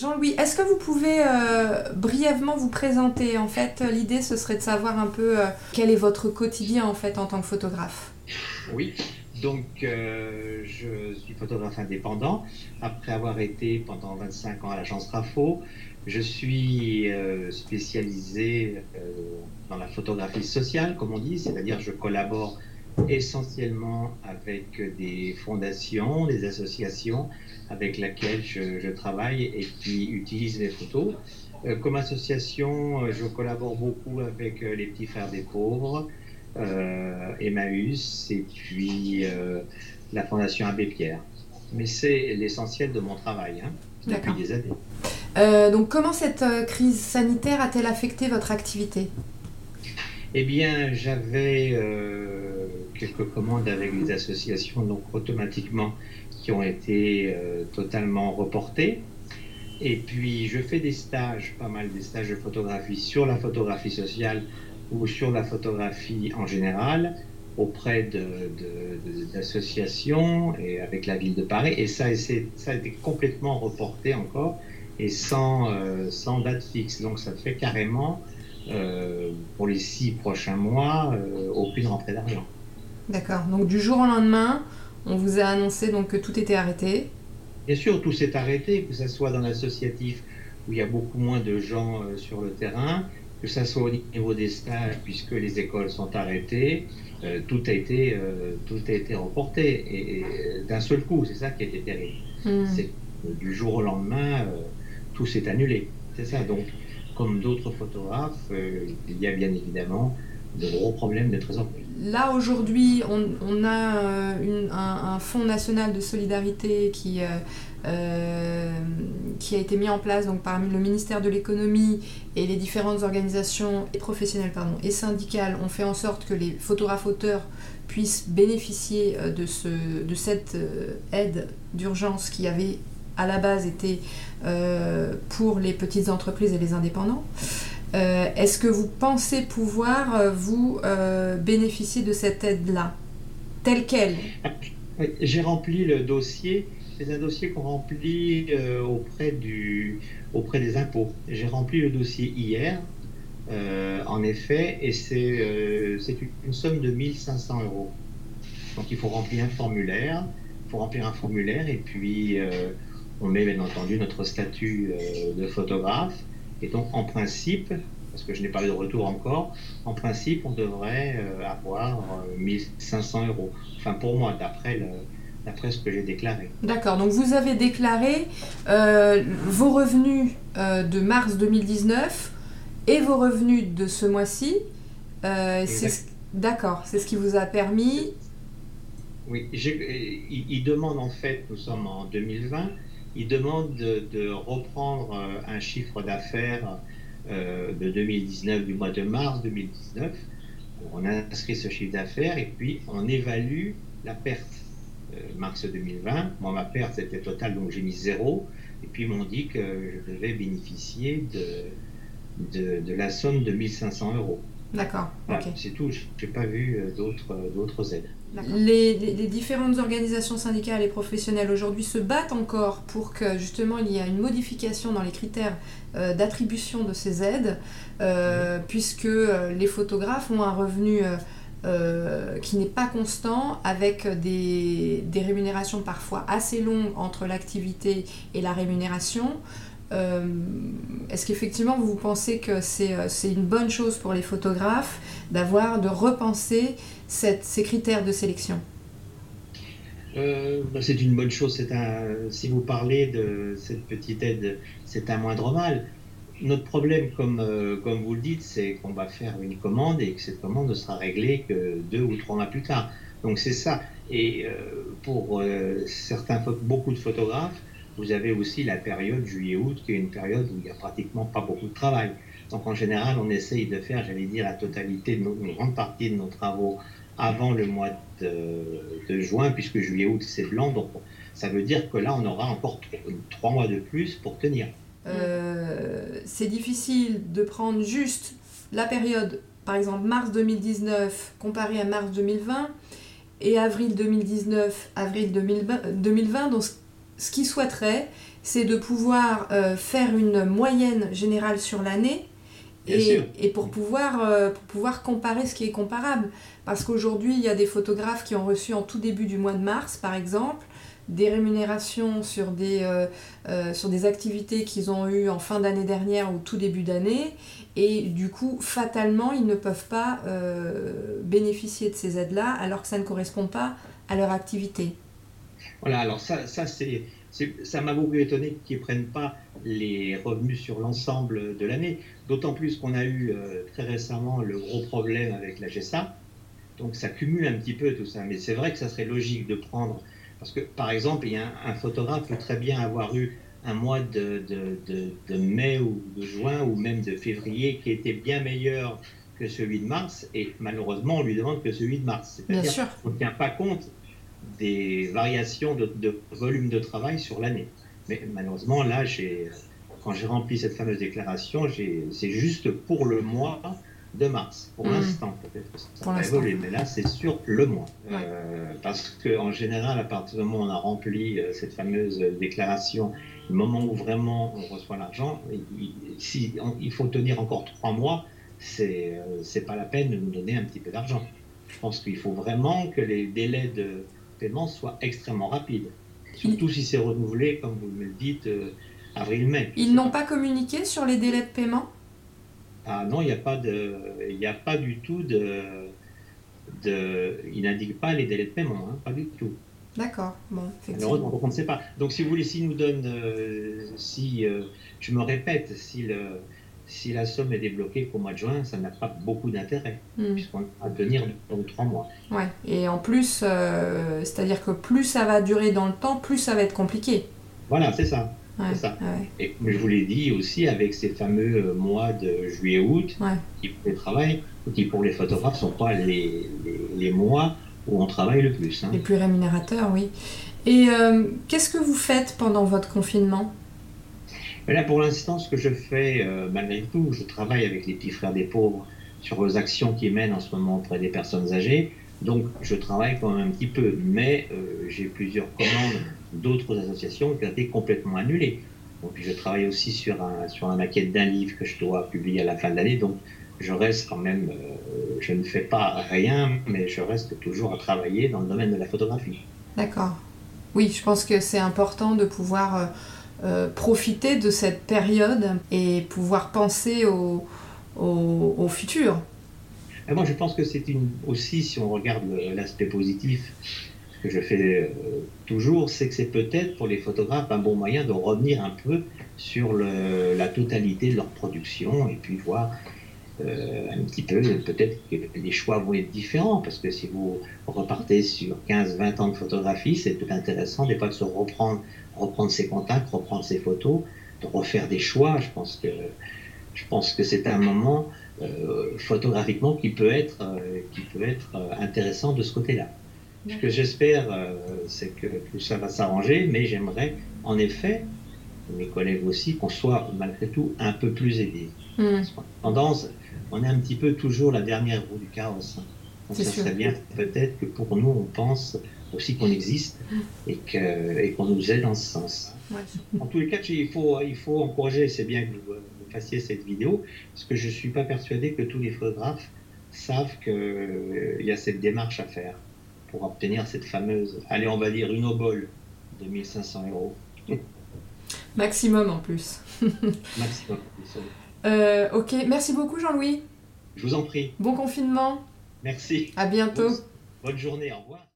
Jean-Louis, est-ce que vous pouvez euh, brièvement vous présenter En fait, l'idée, ce serait de savoir un peu euh, quel est votre quotidien en fait en tant que photographe? Oui, donc euh, je suis photographe indépendant. Après avoir été pendant 25 ans à l'agence Rafo, je suis spécialisé dans la photographie sociale, comme on dit, c'est-à-dire je collabore essentiellement avec des fondations, des associations avec lesquelles je, travaille et qui utilisent les photos. Euh, comme association, euh, je collabore beaucoup avec euh, les petits frères des pauvres, Emmaüs et puis la Fondation Abbé Pierre. Mais c'est l'essentiel de mon travail hein, depuis des années. donc comment cette crise sanitaire a-t-elle affecté votre activité? Eh bien, j'avais quelques commandes avec les associations, donc automatiquement qui ont été euh, totalement reportées. Et puis je fais des stages, pas mal des stages de photographie sur la photographie sociale ou sur la photographie en général auprès d'associations et avec la ville de Paris. Et ça, ça a été complètement reporté encore et sans, euh, date fixe. Donc ça fait carrément, euh, pour les six prochains mois, aucune rentrée d'argent. D'accord. Donc du jour au lendemain, on vous a annoncé donc que tout était arrêté. Bien sûr, tout s'est arrêté, que ce soit dans l'associatif où il y a beaucoup moins de gens euh, sur le terrain, que ce soit au niveau des stages puisque les écoles sont arrêtées, euh, tout, a été, euh, tout a été reporté et, d'un seul coup, c'est ça qui a été terrible. Hmm. C'est du jour au lendemain, tout s'est annulé. C'est ça. Donc, comme d'autres photographes, il y a bien évidemment Là, aujourd'hui, on, a euh, un, fonds national de solidarité qui, euh, euh, qui a été mis en place donc, parmi le ministère de l'économie et les différentes organisations et professionnelles et syndicales ont fait en sorte que les photographes auteurs puissent bénéficier de cette aide d'urgence qui avait à la base été pour les petites entreprises et les indépendants. Euh, est-ce que vous pensez pouvoir euh, vous euh, bénéficier de cette aide-là, telle qu'elle? J'ai rempli le dossier. C'est un dossier qu'on remplit auprès, du, auprès des impôts. J'ai rempli le dossier hier, en effet, et c'est une somme de 1500 euros. Donc il faut remplir un formulaire. Il faut remplir un formulaire et puis on met bien entendu notre statut de photographe et donc, en principe, parce que je n'ai pas eu de retour encore, en principe, on devrait euh, avoir 1500 euh, euros. Enfin, pour moi, d'après d'après ce que j'ai déclaré. D'accord, donc vous avez déclaré euh, vos revenus de mars 2019 et vos revenus de ce mois-ci. D'accord, c'est ce qui vous a permis. Oui, il, il demande en fait, nous sommes en 2020, il demande de, reprendre euh, un chiffre d'affaires euh, de 2019, du mois de mars 2019. On inscrit ce chiffre d'affaires et puis on évalue la perte. Euh, mars 2020, moi ma perte était totale, donc j'ai mis zéro. Et puis ils m'ont dit que je devais bénéficier de, de, la somme de 1500 euros. D'accord. C'est tout. Je n'ai pas vu d'autres aides. Les, différentes organisations syndicales et professionnelles aujourd'hui se battent encore pour que justement il y ait une modification dans les critères euh, d'attribution de ces aides, euh, puisque euh, les photographes ont un revenu qui n'est pas constant, avec des, des, rémunérations parfois assez longues entre l'activité et la rémunération. Est-ce qu'effectivement vous pensez que c'est une bonne chose pour les photographes d'avoir, de repenser ces critères de sélection? Euh, bah, c'est une bonne chose. Un, si vous parlez de cette petite aide, c'est un moindre mal. Notre problème, comme, euh, comme vous le dites, c'est qu'on va faire une commande et que cette commande ne sera réglée que deux ou trois mois plus tard. Donc c'est ça. Et euh, pour certains, beaucoup de photographes, vous avez aussi la période juillet-août, qui est une période où il n'y a pratiquement pas beaucoup de travail. Donc en général, on essaye de faire, j'allais dire, la totalité, de une grande partie de nos travaux avant le mois de, juin, puisque juillet-août c'est blanc, donc ça veut dire que là on aura encore trois mois de plus pour tenir. Euh, c'est difficile de prendre juste la période, par exemple mars 2019 comparé à mars 2020 et avril 2019, avril 2020. Donc ce qu'ils souhaiteraient, c'est de pouvoir euh, faire une moyenne générale sur l'année et, et, pour pouvoir, euh, pour pouvoir comparer ce qui est comparable. Parce qu'aujourd'hui, il y a des photographes qui ont reçu en tout début du mois de mars, par exemple, des rémunérations sur des, euh, sur des activités qu'ils ont eues en fin d'année dernière ou tout début d'année. Et du coup, fatalement, ils ne peuvent pas bénéficier de ces aides-là alors que ça ne correspond pas à leur activité. Voilà, alors ça, ça c'est ça m'a beaucoup étonné qu'ils ne prennent pas les revenus sur l'ensemble de l'année, d'autant plus qu'on a eu euh, très récemment le gros problème avec la GESA. Donc ça cumule un petit peu tout ça. Mais c'est vrai que ça serait logique de prendre, parce que par exemple, il y a un, photographe peut très bien avoir eu un mois de, de, de, mai ou de juin ou même de février qui était bien meilleur que celui de mars, et malheureusement on lui demande que celui de mars. C'est-à-dire qu'on ne tient pas compte des variations de, volume de travail sur l'année. Mais malheureusement, là, quand j'ai rempli cette fameuse déclaration, c'est juste pour le mois de mars, pour mmh. l'instant peut-être. Ça va évoluer, mais là, c'est sur le mois. Euh, parce qu'en général, à partir du moment où on a rempli euh, cette fameuse déclaration, le moment où vraiment on reçoit l'argent, il, si il faut tenir encore trois mois, c'est n'est euh, pas la peine de nous donner un petit peu d'argent. Je pense qu'il faut vraiment que les délais de, paiement soit extrêmement rapide. Surtout si c'est renouvelé, comme vous me le dites, euh, avril-mai. Ils n'ont pas communiqué sur les délais de paiement? Ah non, il n'y a, pas de, il a pas du tout de... de ils n'indiquent pas les délais de paiement, hein, pas du tout. D'accord, bon, Malheureusement, on ne sait pas. Donc si vous voulez, s'ils nous donnent, euh, si, euh, je me répète, si le si la somme est débloquée qu'au mois de juin, ça n'a pas beaucoup d'intérêt, hmm. puisqu'on va tenir donc trois mois. Ouais. Et en plus, euh, c'est-à-dire que plus ça va durer dans le temps, plus ça va être compliqué. Voilà, c'est ça. ça. Et comme je vous l'ai dit aussi, avec ces fameux euh, mois de juillet-août, qui pour les travail, qui pour les photographes ne sont pas les, les, mois où on travaille le plus. Hein. Les plus rémunérateurs, oui. Et euh, qu'est-ce que vous faites pendant votre confinement? Mais là, pour l'instant, ce que je fais, euh, malgré tout, je travaille avec les petits frères des pauvres sur vos actions qui mènent en ce moment auprès des personnes âgées. Donc, je travaille quand même un petit peu, mais euh, j'ai plusieurs commandes d'autres associations qui ont été complètement annulées. Donc, je travaille aussi sur, un, sur la maquette d'un livre que je dois publier à la fin de l'année. Donc, je reste quand même, euh, je ne fais pas rien, mais je reste toujours à travailler dans le domaine de la photographie. D'accord. Oui, je pense que c'est important de pouvoir euh, profiter de cette période et pouvoir penser au, futur. moi, je pense que c'est aussi, si on regarde l'aspect positif, ce que je fais euh, toujours, c'est que c'est peut-être pour les photographes un bon moyen de revenir un peu sur la totalité de leur production et puis voir un petit peu, peut-être que les choix vont être différents, parce que si vous repartez sur 15-20 ans de photographie, c'est peut-être intéressant des fois de se reprendre reprendre ses contacts, reprendre ses photos, de refaire des choix. Je pense que, je pense que c'est un moment euh, photographiquement qui peut être, euh, qui peut être euh, intéressant de ce côté-là. Ce que j'espère, c'est que tout ça va s'arranger, mais j'aimerais en effet, mes collègues aussi, qu'on soit malgré tout un peu plus aidés. Hmm. Tendance, on est un petit peu toujours la dernière roue du chaos. Hein. Donc ça serait bien peut-être que pour nous, on pense aussi qu'on existe et qu'on et qu'on nous aide dans ce sens. En tous les cas, il faut, il faut encourager, c'est bien que vous, fassiez cette vidéo, parce que je ne suis pas persuadé que tous les photographes savent qu'il euh, y a cette démarche à faire pour obtenir cette fameuse, allez, on va dire une obole de 1500 euros. Maximum en plus. Maximum. Euh, ok, merci beaucoup Jean-Louis. Je vous en prie. Bon confinement. Merci. À bientôt. bonne journée, au revoir.